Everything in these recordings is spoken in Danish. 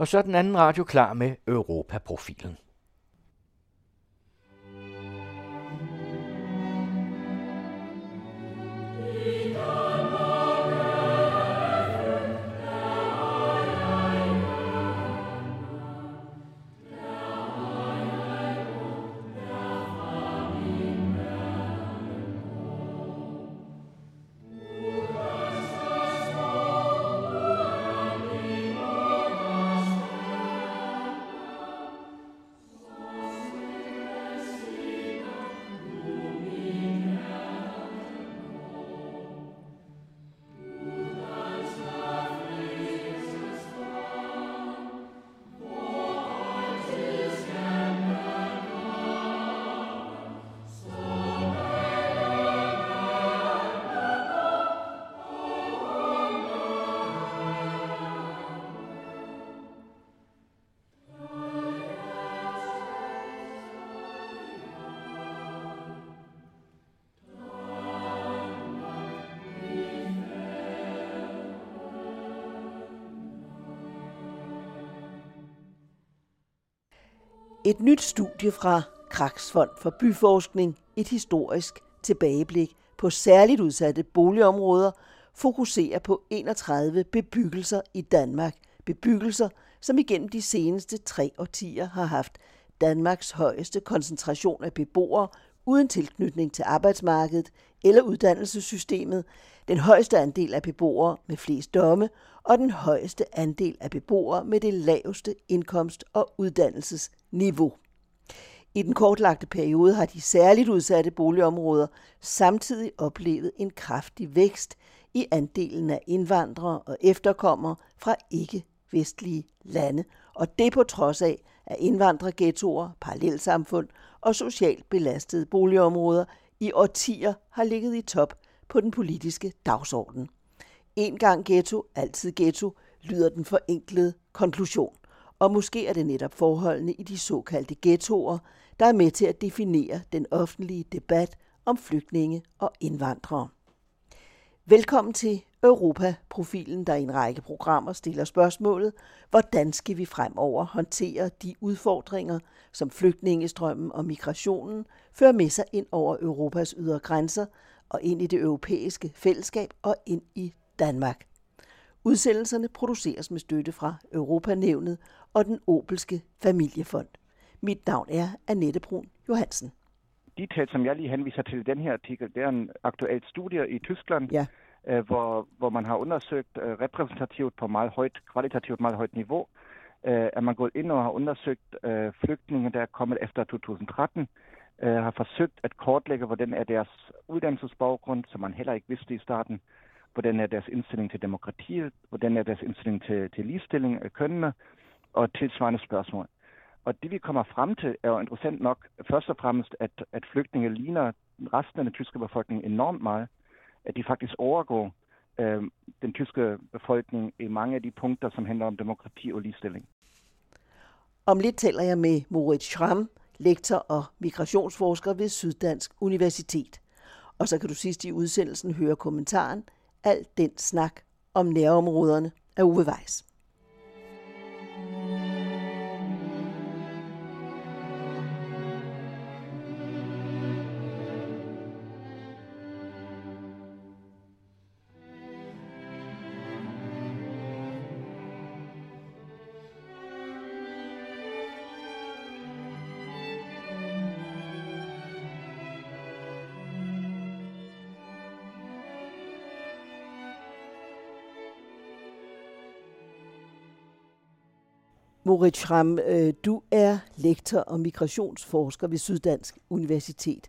Og så er den anden radio klar med Europaprofilen. Et nyt studie fra Kraksfond for Byforskning, et historisk tilbageblik på særligt udsatte boligområder, fokuserer på 31 bebyggelser i Danmark. Bebyggelser, som igennem de seneste tre årtier har haft Danmarks højeste koncentration af beboere uden tilknytning til arbejdsmarkedet eller uddannelsessystemet, den højeste andel af beboere med flest domme og den højeste andel af beboere med det laveste indkomst- og uddannelsesniveau. I den kortlagte periode har de særligt udsatte boligområder samtidig oplevet en kraftig vækst i andelen af indvandrere og efterkommere fra ikke-vestlige lande, og det på trods af, af indvandrerghettoer, parallelsamfund og socialt belastede boligområder i årtier har ligget i top på den politiske dagsorden. En gang ghetto, altid ghetto, lyder den forenklede konklusion. Og måske er det netop forholdene i de såkaldte ghettoer, der er med til at definere den offentlige debat om flygtninge og indvandrere. Velkommen til Europa-profilen, der i en række programmer stiller spørgsmålet, hvordan skal vi fremover håndtere de udfordringer, som flygtningestrømmen og migrationen fører med sig ind over Europas ydre grænser og ind i det europæiske fællesskab og ind i Danmark. Udsendelserne produceres med støtte fra Europanævnet og den Opelske Familiefond. Mit navn er Annette Brun Johansen. De tal, som jeg lige henviser til i den her artikel, det er en aktuelt studie i Tyskland, ja øh, hvor, hvor man har undersøgt øh, repræsentativt på meget højt, kvalitativt meget højt niveau, øh, at man gået ind og har undersøgt øh, flygtninge, der er kommet efter 2013, øh, har forsøgt at kortlægge, hvordan er deres uddannelsesbaggrund, som man heller ikke vidste i starten, hvordan er deres indstilling til demokratiet, hvordan er deres indstilling til, til ligestilling af kønnene, og tilsvarende spørgsmål. Og det vi kommer frem til er jo interessant nok først og fremmest, at, at flygtninge ligner resten af den tyske befolkning enormt meget, at de faktisk overgår øh, den tyske befolkning i mange af de punkter, som handler om demokrati og ligestilling. Om lidt taler jeg med Moritz Schramm, lektor og migrationsforsker ved Syddansk Universitet. Og så kan du sidst i udsendelsen høre kommentaren Alt den snak om nærområderne af Uwe Weiss. Moritz Schramm, øh, du er lektor og migrationsforsker ved Syddansk Universitet.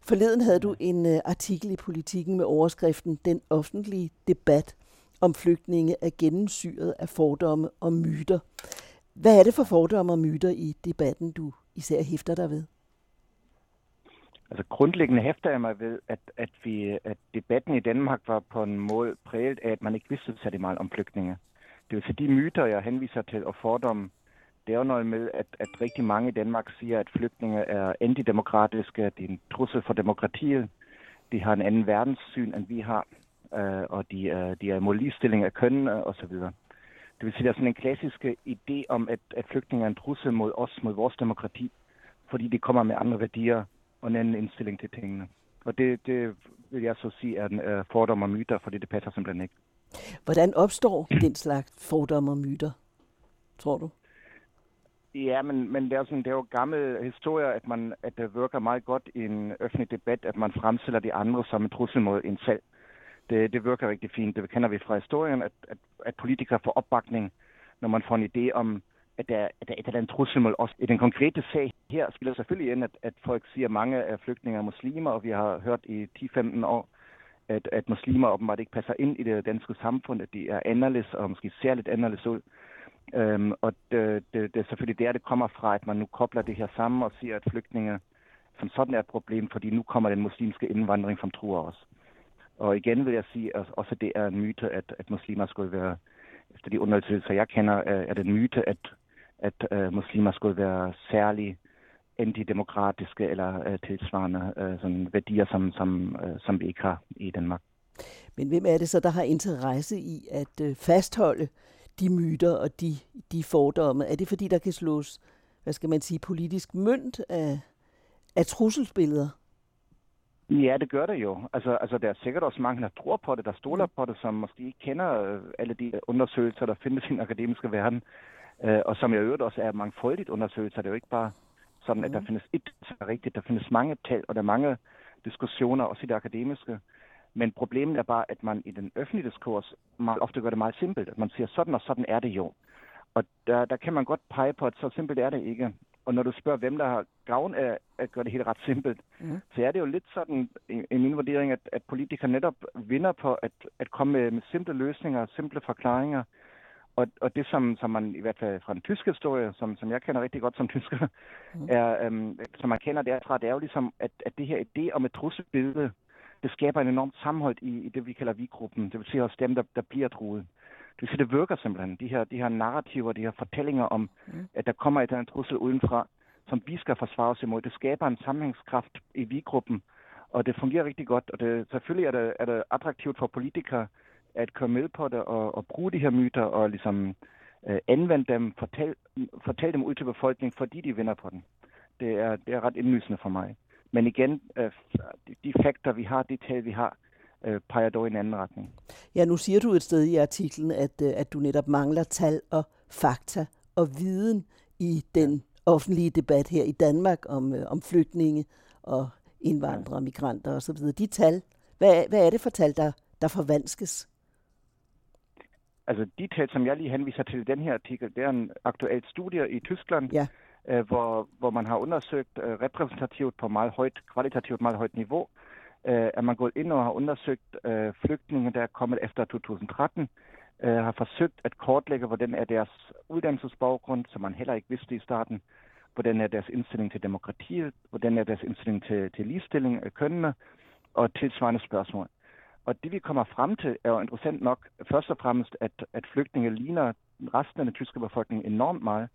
Forleden havde du en øh, artikel i Politiken med overskriften Den offentlige debat om flygtninge er gennemsyret af fordomme og myter. Hvad er det for fordomme og myter i debatten, du især hæfter dig ved? Altså grundlæggende hæfter jeg mig ved, at, at, vi, at debatten i Danmark var på en måde præget af, at man ikke vidste særlig meget om flygtninge. Det vil sige, de myter, jeg henviser til, og fordomme, det er jo noget med, at, at rigtig mange i Danmark siger, at flygtninge er antidemokratiske, de er en trussel for demokratiet, de har en anden verdenssyn, end vi har, øh, og de, øh, de er imod ligestilling af køn og så videre. Det vil sige, der er sådan en klassisk idé om, at, at flygtninge er en trussel mod os, mod vores demokrati, fordi de kommer med andre værdier og en anden indstilling til tingene. Og det, det vil jeg så sige er en øh, fordom og myter, fordi det passer simpelthen ikke. Hvordan opstår den slags fordomme og myter, tror du? Ja, men, men det, er sådan, det er jo gammel historie, at, man, at det virker meget godt i en offentlig debat, at man fremstiller de andre som en trussel mod en selv. Det, det virker rigtig fint. Det kender vi fra historien, at, at, at politikere får opbakning, når man får en idé om, at der, at der, at der er en trussel mod os. I den konkrete sag her spiller selvfølgelig ind, at, at folk siger, at mange af flygtninge er muslimer, og vi har hørt i 10-15 år, at, at muslimer åbenbart ikke passer ind i det danske samfund, at de er anderledes og måske ser lidt anderledes ud. Øhm, og det, det, det er selvfølgelig der, det kommer fra, at man nu kobler det her sammen og siger, at flygtninge som sådan er et problem, fordi nu kommer den muslimske indvandring, som truer os. Og igen vil jeg sige, at også det er en myte, at, at muslimer skulle være, efter de undersøgelser, jeg kender, er det en myte, at, at uh, muslimer skulle være særlig antidemokratiske eller uh, tilsvarende uh, sådan værdier, som, som, uh, som vi ikke har i Danmark. Men hvem er det så, der har interesse i at uh, fastholde de myter og de, de fordomme? Er det fordi, der kan slås, hvad skal man sige, politisk mønt af, af trusselsbilleder? Ja, det gør det jo. Altså, altså, der er sikkert også mange, der tror på det, der stoler på det, som måske ikke kender øh, alle de undersøgelser, der findes i den akademiske verden, øh, og som i øvrigt også er mangfoldigt undersøgelser. Det er jo ikke bare sådan, mm. at der mm. findes et, der er rigtigt. Der findes mange tal, og der er mange diskussioner, også i det akademiske. Men problemet er bare, at man i den offentlige diskurs meget ofte gør det meget simpelt. At man siger, sådan og sådan er det jo. Og der, der kan man godt pege på, at så simpelt er det ikke. Og når du spørger, hvem der har gavn af at gøre det helt ret simpelt, mm. så er det jo lidt sådan, i, i min vurdering, at, at politikere netop vinder på at, at komme med, med simple løsninger, simple forklaringer. Og, og det, som, som man i hvert fald fra den tyske historie, som, som jeg kender rigtig godt som tysker, mm. er, øhm, som man kender derfra, det er jo ligesom, at, at det her idé om et trusselbillede, det skaber en enormt sammenhold i, i det, vi kalder vi-gruppen. Det vil sige også dem, der, der bliver truet. Det vil sige, det virker simpelthen. De her, de her narrativer, de her fortællinger om, mm. at der kommer et andet trussel udenfra, som vi skal forsvare os imod. Det skaber en sammenhængskraft i vi-gruppen, og det fungerer rigtig godt. Og det, selvfølgelig er det, er det attraktivt for politikere at komme med på det og, og bruge de her myter og ligesom øh, anvende dem, fortælle, fortælle dem ud til befolkningen, fordi de vinder på den. Det er, det er ret indlysende for mig. Men igen, øh, de fakter, vi har, de tal, vi har, øh, peger dog i en anden retning. Ja, nu siger du et sted i artiklen, at, øh, at du netop mangler tal og fakta og viden i den offentlige debat her i Danmark om, øh, om flygtninge og indvandrere, migranter osv. De tal, hvad, hvad er det for tal, der, der forvanskes? Altså de tal, som jeg lige henviser til i den her artikel, det er en aktuel studie i Tyskland, ja øh, hvor, hvor man har undersøgt øh, repræsentativt på meget højt, kvalitativt meget højt niveau, øh, at man gået ind og har undersøgt øh, flygtninge, der er kommet efter 2013, øh, har forsøgt at kortlægge, hvordan er deres uddannelsesbaggrund, som man heller ikke vidste i starten, hvordan er deres indstilling til demokratiet, hvordan er deres indstilling til, til ligestilling af kønnene, og tilsvarende spørgsmål. Og det vi kommer frem til er jo interessant nok først og fremmest, at, at flygtninge ligner resten af den tyske befolkning enormt meget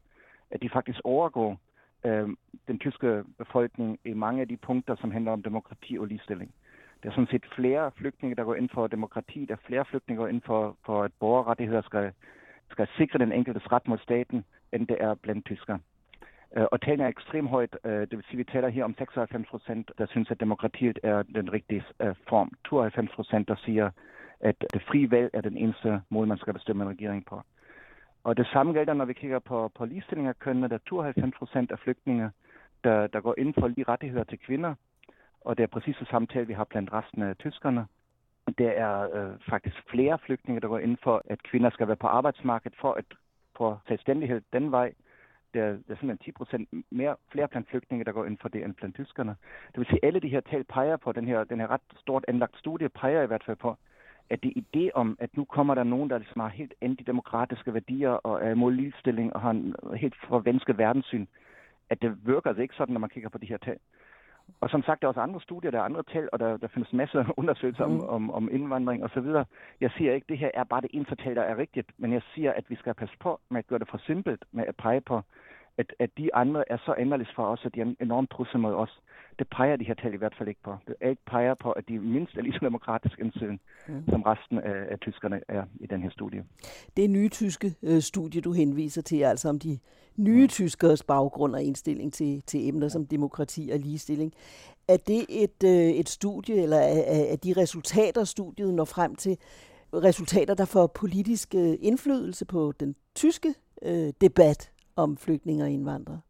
at de faktisk overgår øh, den tyske befolkning i mange af de punkter, som handler om demokrati og ligestilling. Der er sådan set flere flygtninge, der går ind for demokrati. Der er flere flygtninge, der går ind for, for at borgerrettigheder skal, skal sikre den enkeltes ret mod staten, end det er blandt tyskere. Øh, og talen er ekstremt højt. Øh, det vil sige, vi taler her om 96 procent, der synes, at demokratiet er den rigtige øh, form. 92 procent, der siger, at det frie valg er den eneste måde, man skal bestemme en regering på. Og det samme gælder, når vi kigger på, på ligestilling af kønnene. Der er 92 procent af flygtninge, der, der går ind for lige rettigheder til kvinder. Og det er præcis det samme tal, vi har blandt resten af tyskerne. Der er øh, faktisk flere flygtninge, der går ind for, at kvinder skal være på arbejdsmarkedet for at få selvstændighed den vej. Der, der er simpelthen 10 procent mere, flere blandt flygtninge, der går ind for det, end blandt tyskerne. Det vil sige, at alle de her tal peger på, den her, den her ret stort anlagt studie peger i hvert fald på, at det idé om, at nu kommer der nogen, der ligesom har helt antidemokratiske værdier og er imod ligestilling og har en helt forvensket verdenssyn, at det virker altså ikke sådan, når man kigger på de her tal. Og som sagt, der er også andre studier, der er andre tal, og der, der findes masser af undersøgelser mm. om, om, om indvandring osv. Jeg siger ikke, at det her er bare det eneste tal, der er rigtigt, men jeg siger, at vi skal passe på med at gøre det for simpelt, med at pege på, at, at de andre er så anderledes for os, at de er en enormt trussel mod os. Det peger de her tal i hvert fald ikke på. Det peger på, at de mindst er lige så demokratisk indsyn, mm. som resten af, af tyskerne er i den her studie. Det er nye tyske øh, studie, du henviser til, altså om de nye ja. tyskers baggrund og indstilling til, til emner som demokrati og ligestilling. Er det et, øh, et studie, eller er, er de resultater, studiet når frem til, resultater, der får politisk øh, indflydelse på den tyske øh, debat om flygtninge og indvandrere?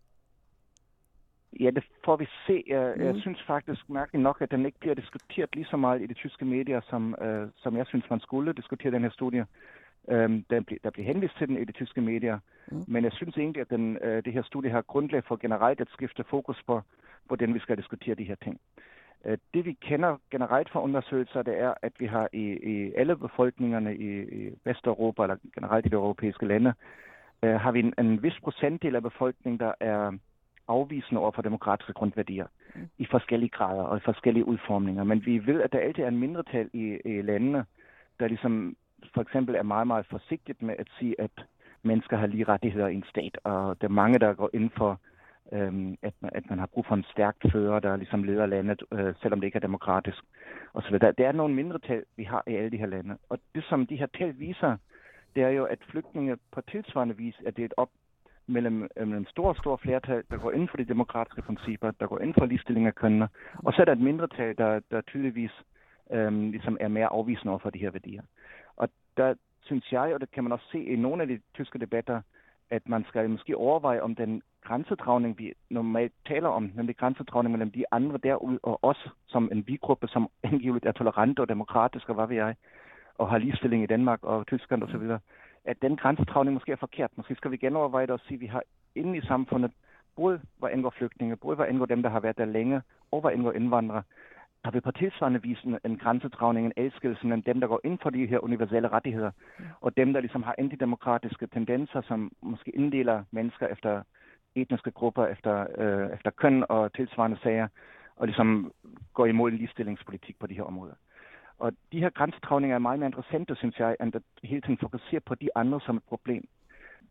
Ja, det får vi se. Jeg, mm. synes faktisk mærkeligt nok, at den ikke bliver diskuteret lige så meget i de tyske medier, som, øh, som jeg synes, man skulle diskutere den her studie. Øhm, der, bliver, der bliver henvist til den i de tyske medier, mm. men jeg synes egentlig, at den, øh, det her studie har grundlag for generelt at skifte fokus på, hvordan vi skal diskutere de her ting. Øh, det vi kender generelt fra undersøgelser, det er, at vi har i, i alle befolkningerne i, i Vesteuropa, eller generelt i de europæiske lande, øh, har vi en, en vis procentdel af befolkningen, der er afvisende over for demokratiske grundværdier mm. i forskellige grader og i forskellige udformninger. Men vi ved, at der altid er en mindretal i, i landene, der ligesom for eksempel er meget, meget forsigtigt med at sige, at mennesker har lige rettigheder i en stat, og der er mange, der går ind for, øhm, at, man, at man har brug for en stærk fører, der ligesom leder landet, øh, selvom det ikke er demokratisk. Og så der, der er nogle mindretal, vi har i alle de her lande. Og det, som de her tal viser, det er jo, at flygtninge på tilsvarende vis er delt op mellem, øh, mellem stor, stor flertal, der går ind for de demokratiske principper, der går ind for ligestilling af kønnene, og så er der et mindretal, der, der tydeligvis øhm, ligesom er mere afvisende over for de her værdier. Og der synes jeg, og det kan man også se i nogle af de tyske debatter, at man skal måske overveje, om den grænsedragning, vi normalt taler om, nemlig grænsedragning mellem de andre derude og os som en vi-gruppe, som angiveligt er tolerante og demokratiske, hvad ved jeg, og har ligestilling i Danmark og Tyskland osv., at den grænsedragning måske er forkert. Måske skal vi genoverveje det og sige, at vi har inde i samfundet, både hvad angår flygtninge, både hvad angår dem, der har været der længe, og hvad angår indvandrere, har vi på tilsvarende vis en, en grænsedragning, en elskelse mellem dem, der går ind for de her universelle rettigheder, og dem, der ligesom har antidemokratiske tendenser, som måske inddeler mennesker efter etniske grupper, efter, øh, efter køn og tilsvarende sager, og ligesom går imod en ligestillingspolitik på de her områder. Og de her grænsedragninger er meget mere interessante, synes jeg, end at hele tiden fokusere på de andre som et problem.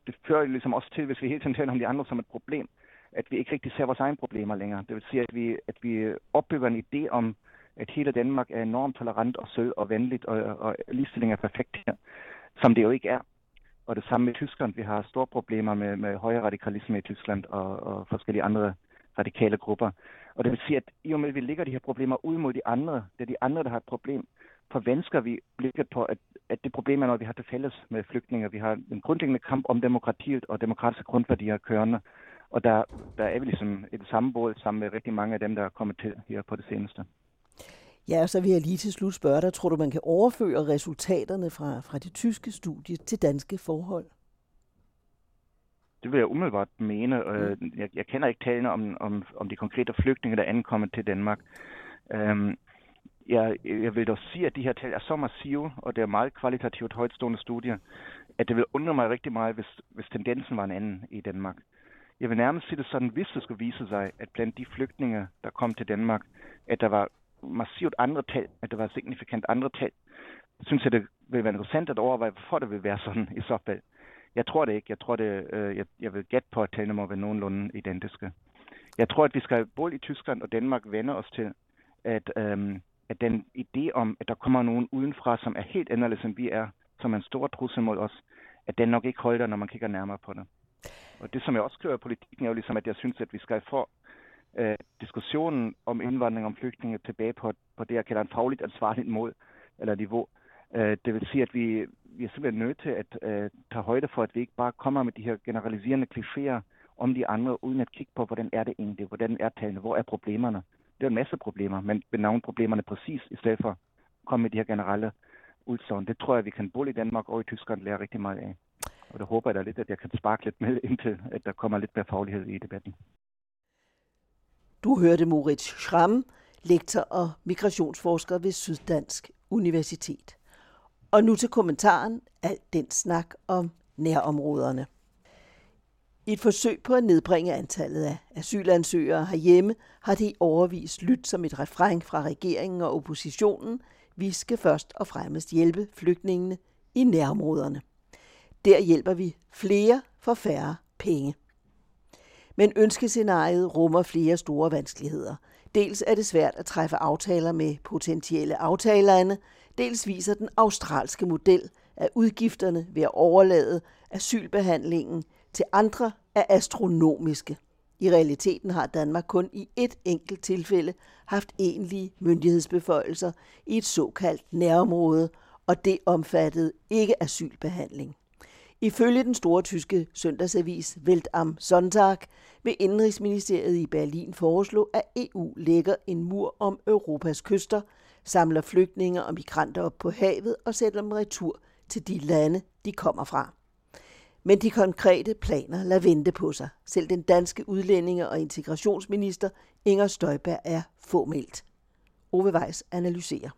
Det fører jo ligesom også til, hvis vi hele tiden taler om de andre som et problem, at vi ikke rigtig ser vores egne problemer længere. Det vil sige, at vi, at vi opbygger en idé om, at hele Danmark er enormt tolerant og sød og venligt, og, og ligestilling er perfekt her, som det jo ikke er. Og det samme med Tyskland. Vi har store problemer med, med højere radikalisme i Tyskland og, og forskellige andre radikale grupper. Og det vil sige, at i og med, at vi lægger de her problemer ud mod de andre, det er de andre, der har et problem, forvensker vi blikket på, at, at det problem er noget, vi har til fælles med flygtninge. Vi har en grundlæggende kamp om demokratiet og demokratiske grundværdier kørende. Og der, der er vi ligesom et samme båd sammen med rigtig mange af dem, der er kommet til her på det seneste. Ja, og så vil jeg lige til slut spørge dig, tror du, man kan overføre resultaterne fra, fra det tyske studie til danske forhold? Det vil jeg umiddelbart mene. Mm. Jeg, jeg kender ikke tallene om, om, om de konkrete flygtninge, der er ankommet til Danmark. Um, jeg, jeg vil dog sige, at de her tal er så massive, og det er meget kvalitativt højtstående studier, at det vil undre mig rigtig meget, hvis, hvis tendensen var en anden i Danmark. Jeg vil nærmest sige det sådan, hvis det skulle vise sig, at blandt de flygtninge, der kom til Danmark, at der var massivt andre tal, at der var signifikant andre tal, synes jeg, det vil være interessant at overveje, hvorfor det vil være sådan i så fald. Jeg tror det ikke. Jeg tror det, øh, jeg, jeg vil gætte på, at tallene må være nogenlunde identiske. Jeg tror, at vi skal både i Tyskland og Danmark vende os til, at, øh, at den idé om, at der kommer nogen udenfra, som er helt anderledes end vi er, som er en stor trussel mod os, at den nok ikke holder, når man kigger nærmere på det. Og det, som jeg også skriver i politikken, er jo ligesom, at jeg synes, at vi skal få øh, diskussionen om indvandring om flygtninge tilbage på, på det, jeg kalder en fagligt ansvarligt mål eller niveau. Øh, det vil sige, at vi, vi er simpelthen nødt til at øh, tage højde for, at vi ikke bare kommer med de her generaliserende klichéer om de andre, uden at kigge på, hvordan er det egentlig, hvordan er tallene, hvor er problemerne. Det er en masse problemer, men benavne problemerne præcis, i stedet for at komme med de her generelle udsagn. Det tror jeg, vi kan både i Danmark og i Tyskland lære rigtig meget af. Og det håber jeg da lidt, at jeg kan sparke lidt med, indtil at der kommer lidt mere faglighed i debatten. Du hørte Moritz Schramm, lektor og migrationsforsker ved Syddansk Universitet. Og nu til kommentaren, alt den snak om nærområderne. I et forsøg på at nedbringe antallet af asylansøgere herhjemme, har det i overvis lyttet som et refræng fra regeringen og oppositionen. Vi skal først og fremmest hjælpe flygtningene i nærområderne. Der hjælper vi flere for færre penge. Men ønskescenariet rummer flere store vanskeligheder. Dels er det svært at træffe aftaler med potentielle aftalerne, dels viser den australske model, at udgifterne ved at overlade asylbehandlingen til andre er astronomiske. I realiteten har Danmark kun i et enkelt tilfælde haft egentlige myndighedsbeføjelser i et såkaldt nærområde, og det omfattede ikke asylbehandling. Ifølge den store tyske søndagsavis Welt am Sonntag vil Indrigsministeriet i Berlin foreslå, at EU lægger en mur om Europas kyster, samler flygtninge og migranter op på havet og sætter dem retur til de lande, de kommer fra. Men de konkrete planer lader vente på sig. Selv den danske udlændinge- og integrationsminister Inger Støjberg er fåmældt. Ove Weiss analyserer.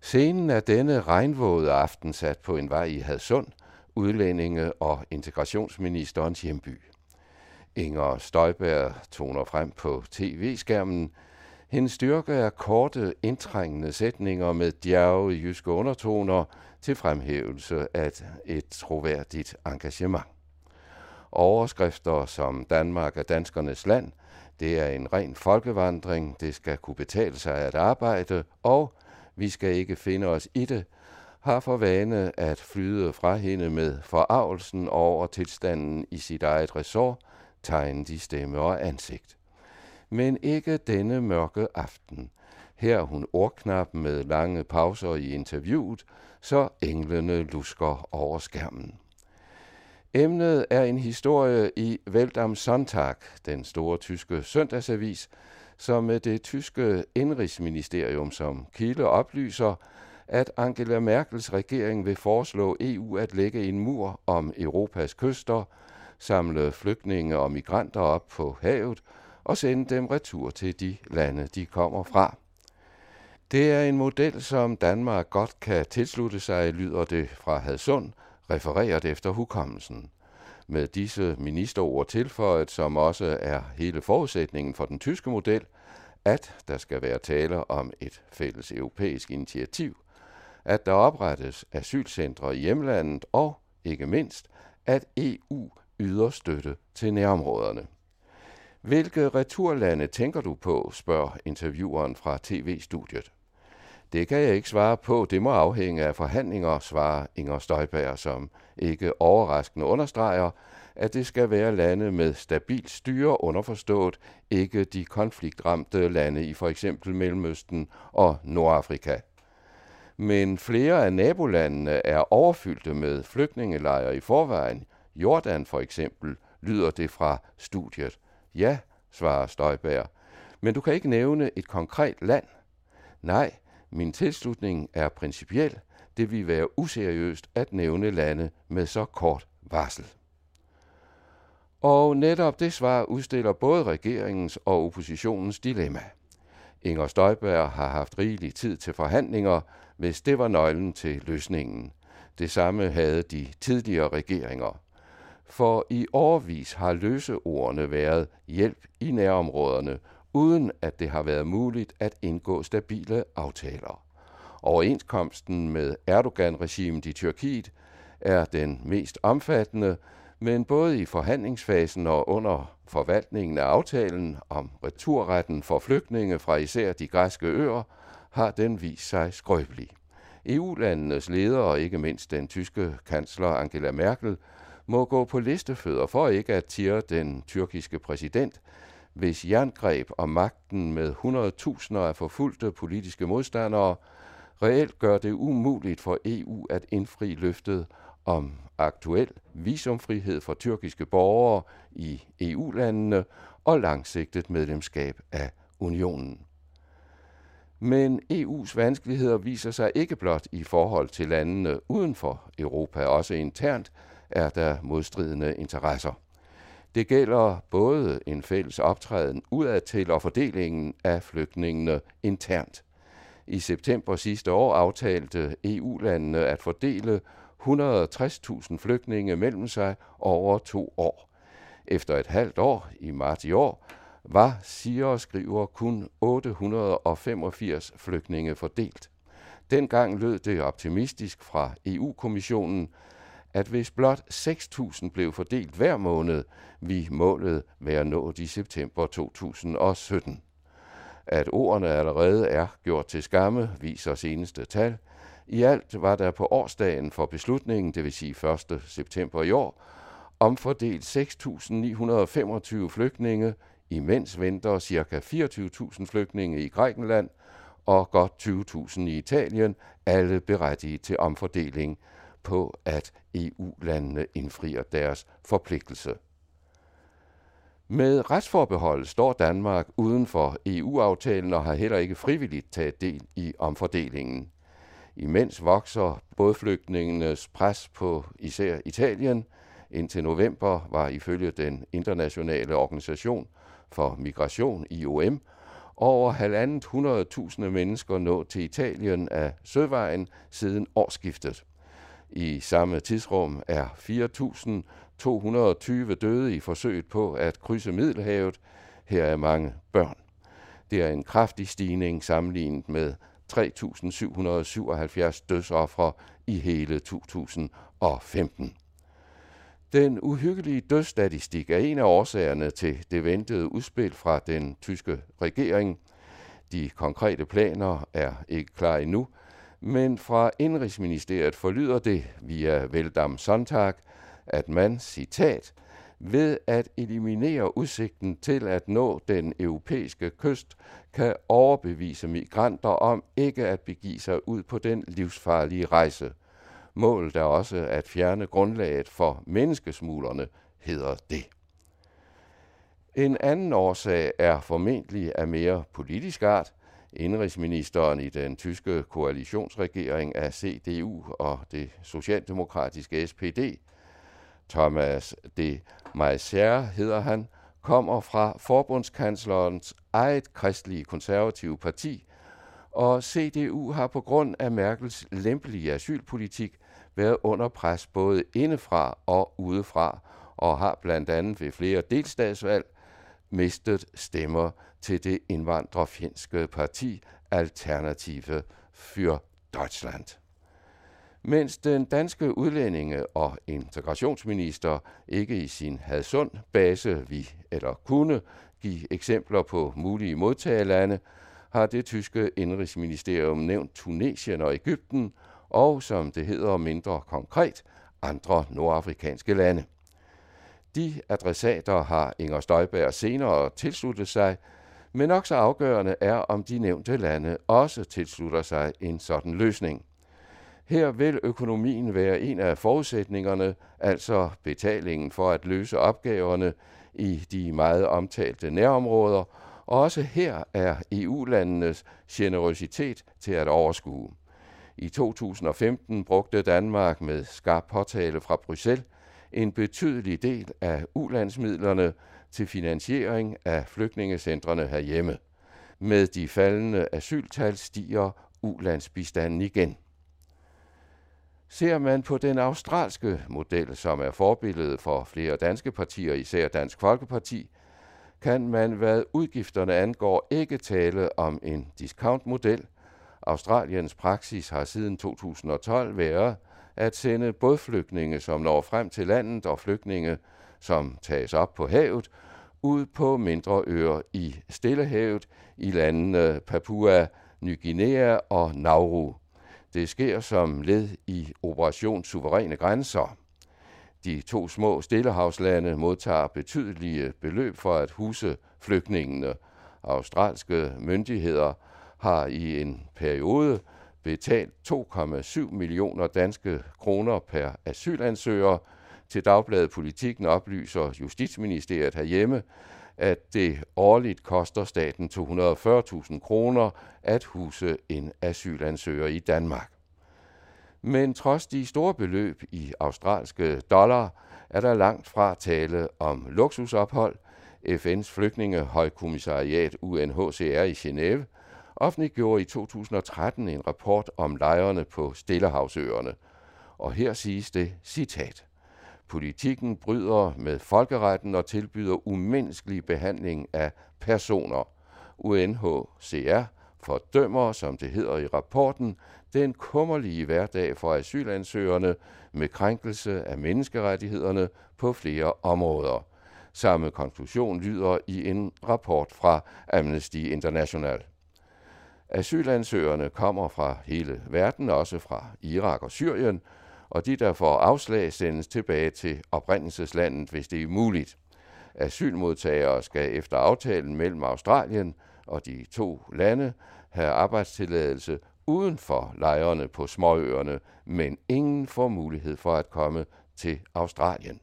Scenen er denne regnvåde aften sat på en vej i Hadsund, udlændinge- og integrationsministerens hjemby. Inger Støjberg toner frem på tv-skærmen. Hendes styrke er korte, indtrængende sætninger med djerve jyske undertoner til fremhævelse af et troværdigt engagement. Overskrifter som Danmark er danskernes land, det er en ren folkevandring, det skal kunne betale sig at arbejde, og vi skal ikke finde os i det, har for vane at flyde fra hende med forarvelsen over tilstanden i sit eget ressort, tegnet i stemme og ansigt. Men ikke denne mørke aften. Her hun ordknap med lange pauser i interviewet, så englene lusker over skærmen. Emnet er en historie i Welt am Sonntag, den store tyske søndagsavis, som med det tyske indrigsministerium som kilde oplyser, at Angela Merkels regering vil foreslå EU at lægge en mur om Europas kyster, samle flygtninge og migranter op på havet og sende dem retur til de lande, de kommer fra. Det er en model, som Danmark godt kan tilslutte sig, lyder det fra Hadsund, refereret efter hukommelsen. Med disse ministerord tilføjet, som også er hele forudsætningen for den tyske model, at der skal være tale om et fælles europæisk initiativ, at der oprettes asylcentre i hjemlandet og, ikke mindst, at EU yder støtte til nærområderne. Hvilke returlande tænker du på, spørger intervieweren fra tv-studiet. Det kan jeg ikke svare på. Det må afhænge af forhandlinger, svarer Inger Støjberg, som ikke overraskende understreger, at det skal være lande med stabilt styre underforstået, ikke de konfliktramte lande i for eksempel Mellemøsten og Nordafrika. Men flere af nabolandene er overfyldte med flygtningelejre i forvejen. Jordan for eksempel, lyder det fra studiet. Ja, svarer Støjberg. Men du kan ikke nævne et konkret land. Nej, min tilslutning er principiel. Det vil være useriøst at nævne lande med så kort varsel. Og netop det svar udstiller både regeringens og oppositionens dilemma. Inger Støjberg har haft rigelig tid til forhandlinger, hvis det var nøglen til løsningen. Det samme havde de tidligere regeringer. For i årvis har løseordene været hjælp i nærområderne, uden at det har været muligt at indgå stabile aftaler. Overenskomsten med Erdogan-regimet i Tyrkiet er den mest omfattende, men både i forhandlingsfasen og under forvaltningen af aftalen om returretten for flygtninge fra især de græske øer, har den vist sig skrøbelig. EU-landenes ledere, ikke mindst den tyske kansler Angela Merkel, må gå på listefødder for ikke at tire den tyrkiske præsident, hvis jerngreb og magten med 100.000 af forfulgte politiske modstandere reelt gør det umuligt for EU at indfri løftet om aktuel visumfrihed for tyrkiske borgere i EU-landene og langsigtet medlemskab af unionen. Men EU's vanskeligheder viser sig ikke blot i forhold til landene uden for Europa, også internt er der modstridende interesser. Det gælder både en fælles optræden udadtil og fordelingen af flygtningene internt. I september sidste år aftalte EU-landene at fordele 160.000 flygtninge mellem sig over to år. Efter et halvt år, i marts i år, var, siger og skriver, kun 885 flygtninge fordelt. Dengang lød det optimistisk fra EU-kommissionen, at hvis blot 6.000 blev fordelt hver måned, vi målet være nået i september 2017. At ordene allerede er gjort til skamme, viser seneste tal. I alt var der på årsdagen for beslutningen, det vil sige 1. september i år, omfordelt 6.925 flygtninge, imens venter ca. 24.000 flygtninge i Grækenland og godt 20.000 i Italien, alle berettiget til omfordeling på, at EU-landene indfrier deres forpligtelse. Med retsforbehold står Danmark uden for EU-aftalen og har heller ikke frivilligt taget del i omfordelingen. Imens vokser bådflygtningenes pres på især Italien. Indtil november var ifølge den internationale organisation for migration, IOM, over halvandet 100.000 mennesker nået til Italien af søvejen siden årsskiftet. I samme tidsrum er 4.220 døde i forsøget på at krydse Middelhavet. Her er mange børn. Det er en kraftig stigning sammenlignet med 3.777 dødsoffre i hele 2015. Den uhyggelige dødsstatistik er en af årsagerne til det ventede udspil fra den tyske regering. De konkrete planer er ikke klar endnu, men fra Indrigsministeriet forlyder det via Veldam Sonntag, at man, citat, ved at eliminere udsigten til at nå den europæiske kyst, kan overbevise migranter om ikke at begive sig ud på den livsfarlige rejse. Målet er også at fjerne grundlaget for menneskesmuglerne, hedder det. En anden årsag er formentlig af mere politisk art – Indrigsministeren i den tyske koalitionsregering af CDU og det socialdemokratiske SPD, Thomas de Maizière hedder han, kommer fra forbundskanslerens eget kristelige konservative parti, og CDU har på grund af Merkels lempelige asylpolitik været under pres både indefra og udefra, og har blandt andet ved flere delstatsvalg mistet stemmer til det indvandrerfjendske parti Alternative für Deutschland. Mens den danske udlændinge- og integrationsminister ikke i sin Hadsund base vi eller kunne give eksempler på mulige modtagerlande, har det tyske indrigsministerium nævnt Tunesien og Ægypten, og som det hedder mindre konkret, andre nordafrikanske lande. De adressater har Inger Støjberg senere tilsluttet sig, men nok så afgørende er, om de nævnte lande også tilslutter sig en sådan løsning. Her vil økonomien være en af forudsætningerne, altså betalingen for at løse opgaverne i de meget omtalte nærområder, og også her er EU-landenes generøsitet til at overskue. I 2015 brugte Danmark med skarp påtale fra Bruxelles en betydelig del af ulandsmidlerne til finansiering af flygtningecentrene herhjemme. Med de faldende asyltal stiger ulandsbistanden igen. Ser man på den australske model, som er forbilledet for flere danske partier, især Dansk Folkeparti, kan man, hvad udgifterne angår, ikke tale om en discountmodel. Australiens praksis har siden 2012 været, at sende både flygtninge, som når frem til landet, og flygtninge, som tages op på havet, ud på mindre øer i Stillehavet i landene Papua, Ny Guinea og Nauru. Det sker som led i Operation Suveræne Grænser. De to små stillehavslande modtager betydelige beløb for at huse flygtningene. Australske myndigheder har i en periode betalt 2,7 millioner danske kroner per asylansøger. Til Dagbladet Politikken oplyser Justitsministeriet herhjemme, at det årligt koster staten 240.000 kroner at huse en asylansøger i Danmark. Men trods de store beløb i australske dollar, er der langt fra tale om luksusophold. FN's flygtningehøjkommissariat UNHCR i Genève offentliggjorde i 2013 en rapport om lejrene på Stillehavsøerne. Og her siges det, citat, Politikken bryder med folkeretten og tilbyder umenneskelig behandling af personer. UNHCR fordømmer, som det hedder i rapporten, den kummerlige hverdag for asylansøgerne med krænkelse af menneskerettighederne på flere områder. Samme konklusion lyder i en rapport fra Amnesty International. Asylansøgerne kommer fra hele verden, også fra Irak og Syrien, og de, der får afslag, sendes tilbage til oprindelseslandet, hvis det er muligt. Asylmodtagere skal efter aftalen mellem Australien og de to lande have arbejdstilladelse uden for lejrene på småøerne, men ingen får mulighed for at komme til Australien.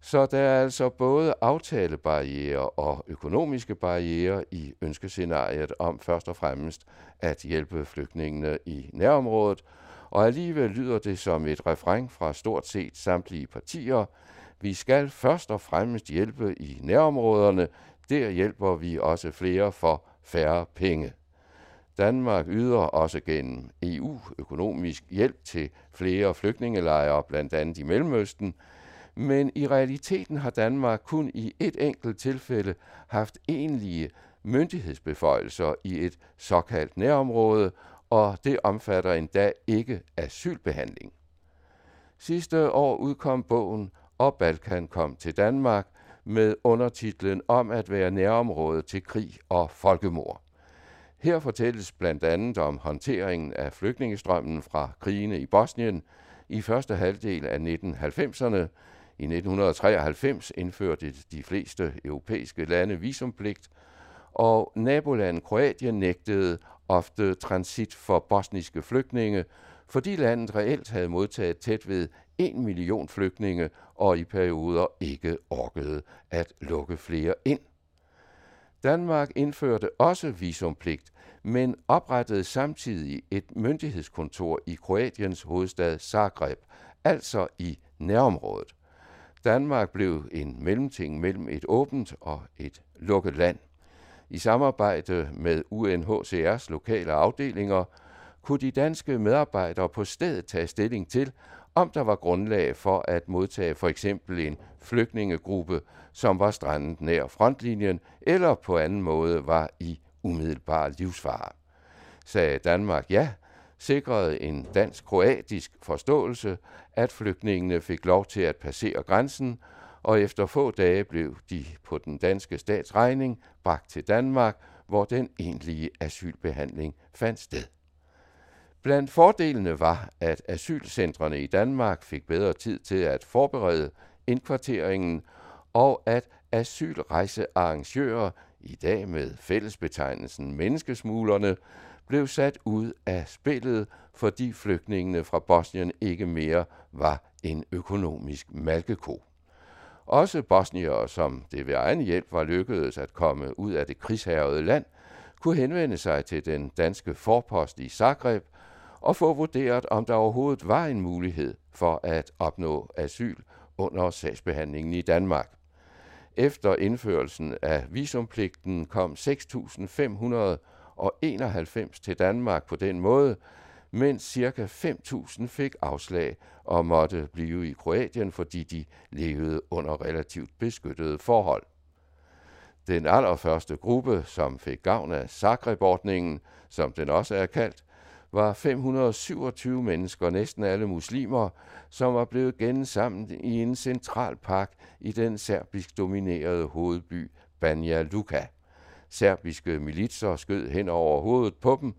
Så der er altså både aftalebarriere og økonomiske barriere i ønskescenariet om først og fremmest at hjælpe flygtningene i nærområdet, og alligevel lyder det som et refræng fra stort set samtlige partier. Vi skal først og fremmest hjælpe i nærområderne, der hjælper vi også flere for færre penge. Danmark yder også gennem EU økonomisk hjælp til flere flygtningelejre, blandt andet i Mellemøsten, men i realiteten har Danmark kun i et enkelt tilfælde haft egentlige myndighedsbeføjelser i et såkaldt nærområde, og det omfatter endda ikke asylbehandling. Sidste år udkom bogen Og Balkan kom til Danmark med undertitlen Om at være nærområde til krig og folkemord. Her fortælles blandt andet om håndteringen af flygtningestrømmen fra krigene i Bosnien i første halvdel af 1990'erne, i 1993 indførte de fleste europæiske lande visumpligt, og nabolandet Kroatien nægtede ofte transit for bosniske flygtninge, fordi landet reelt havde modtaget tæt ved 1 million flygtninge og i perioder ikke orkede at lukke flere ind. Danmark indførte også visumpligt, men oprettede samtidig et myndighedskontor i Kroatiens hovedstad Zagreb, altså i nærområdet. Danmark blev en mellemting mellem et åbent og et lukket land. I samarbejde med UNHCR's lokale afdelinger kunne de danske medarbejdere på stedet tage stilling til, om der var grundlag for at modtage for eksempel en flygtningegruppe, som var strandet nær frontlinjen eller på anden måde var i umiddelbar livsfare. Sagde Danmark ja, sikrede en dansk-kroatisk forståelse, at flygtningene fik lov til at passere grænsen, og efter få dage blev de på den danske stats regning bragt til Danmark, hvor den egentlige asylbehandling fandt sted. Blandt fordelene var, at asylcentrene i Danmark fik bedre tid til at forberede indkvarteringen, og at asylrejsearrangører, i dag med fællesbetegnelsen menneskesmuglerne, blev sat ud af spillet, fordi flygtningene fra Bosnien ikke mere var en økonomisk malkeko. Også bosniere, som det ved egen hjælp var lykkedes at komme ud af det krigshærede land, kunne henvende sig til den danske forpost i Zagreb og få vurderet, om der overhovedet var en mulighed for at opnå asyl under sagsbehandlingen i Danmark. Efter indførelsen af visumpligten kom 6.591 til Danmark på den måde, mens ca. 5.000 fik afslag og måtte blive i Kroatien, fordi de levede under relativt beskyttede forhold. Den allerførste gruppe, som fik gavn af Zagreb-ordningen, som den også er kaldt, var 527 mennesker, næsten alle muslimer, som var blevet gensamlet i en central park i den serbisk dominerede hovedby Banja Luka. Serbiske militser skød hen over hovedet på dem,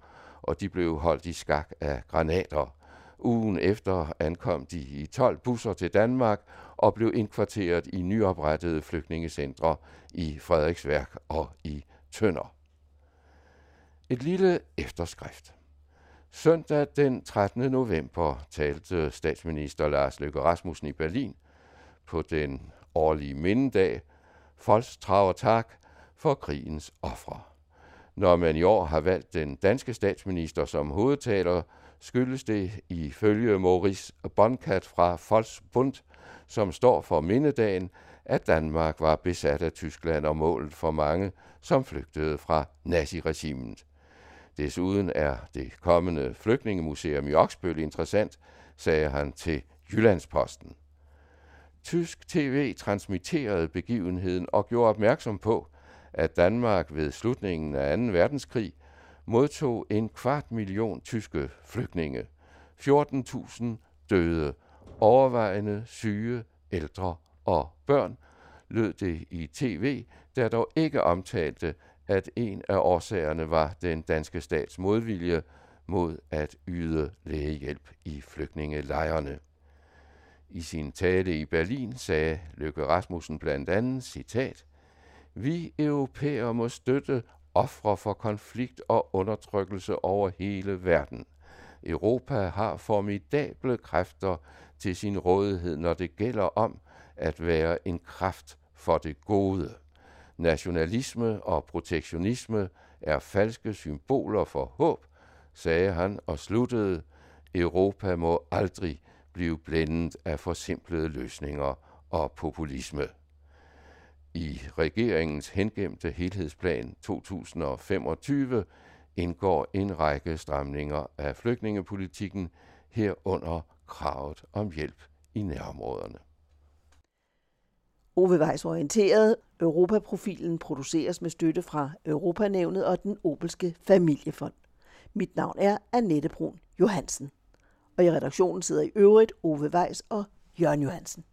og de blev holdt i skak af granater. Ugen efter ankom de i 12 busser til Danmark og blev indkvarteret i nyoprettede flygtningecentre i Frederiksværk og i Tønder. Et lille efterskrift. Søndag den 13. november talte statsminister Lars Løkke Rasmussen i Berlin på den årlige mindedag Folkstrager tak for krigens ofre. Når man i år har valgt den danske statsminister som hovedtaler, skyldes det ifølge Maurice Bonkat fra Folksbund, som står for mindedagen, at Danmark var besat af Tyskland og målet for mange, som flygtede fra naziregimet. Desuden er det kommende flygtningemuseum i Oksbøl interessant, sagde han til Jyllandsposten. Tysk tv transmitterede begivenheden og gjorde opmærksom på, at Danmark ved slutningen af 2. verdenskrig modtog en kvart million tyske flygtninge. 14.000 døde, overvejende syge, ældre og børn, lød det i tv, der dog ikke omtalte, at en af årsagerne var den danske stats modvilje mod at yde lægehjælp i flygtningelejrene. I sin tale i Berlin sagde Løkke Rasmussen blandt andet, citat, vi europæere må støtte ofre for konflikt og undertrykkelse over hele verden. Europa har formidable kræfter til sin rådighed, når det gælder om at være en kraft for det gode. Nationalisme og protektionisme er falske symboler for håb, sagde han og sluttede, Europa må aldrig blive blændet af forsimplede løsninger og populisme. I regeringens hengemte helhedsplan 2025 indgår en række stramninger af flygtningepolitikken, herunder kravet om hjælp i nærområderne. Ove Weiss orienteret. Europaprofilen produceres med støtte fra Europanævnet og den Opelske Familiefond. Mit navn er Annette Brun Johansen. Og i redaktionen sidder i øvrigt Ove Weiss og Jørgen Johansen.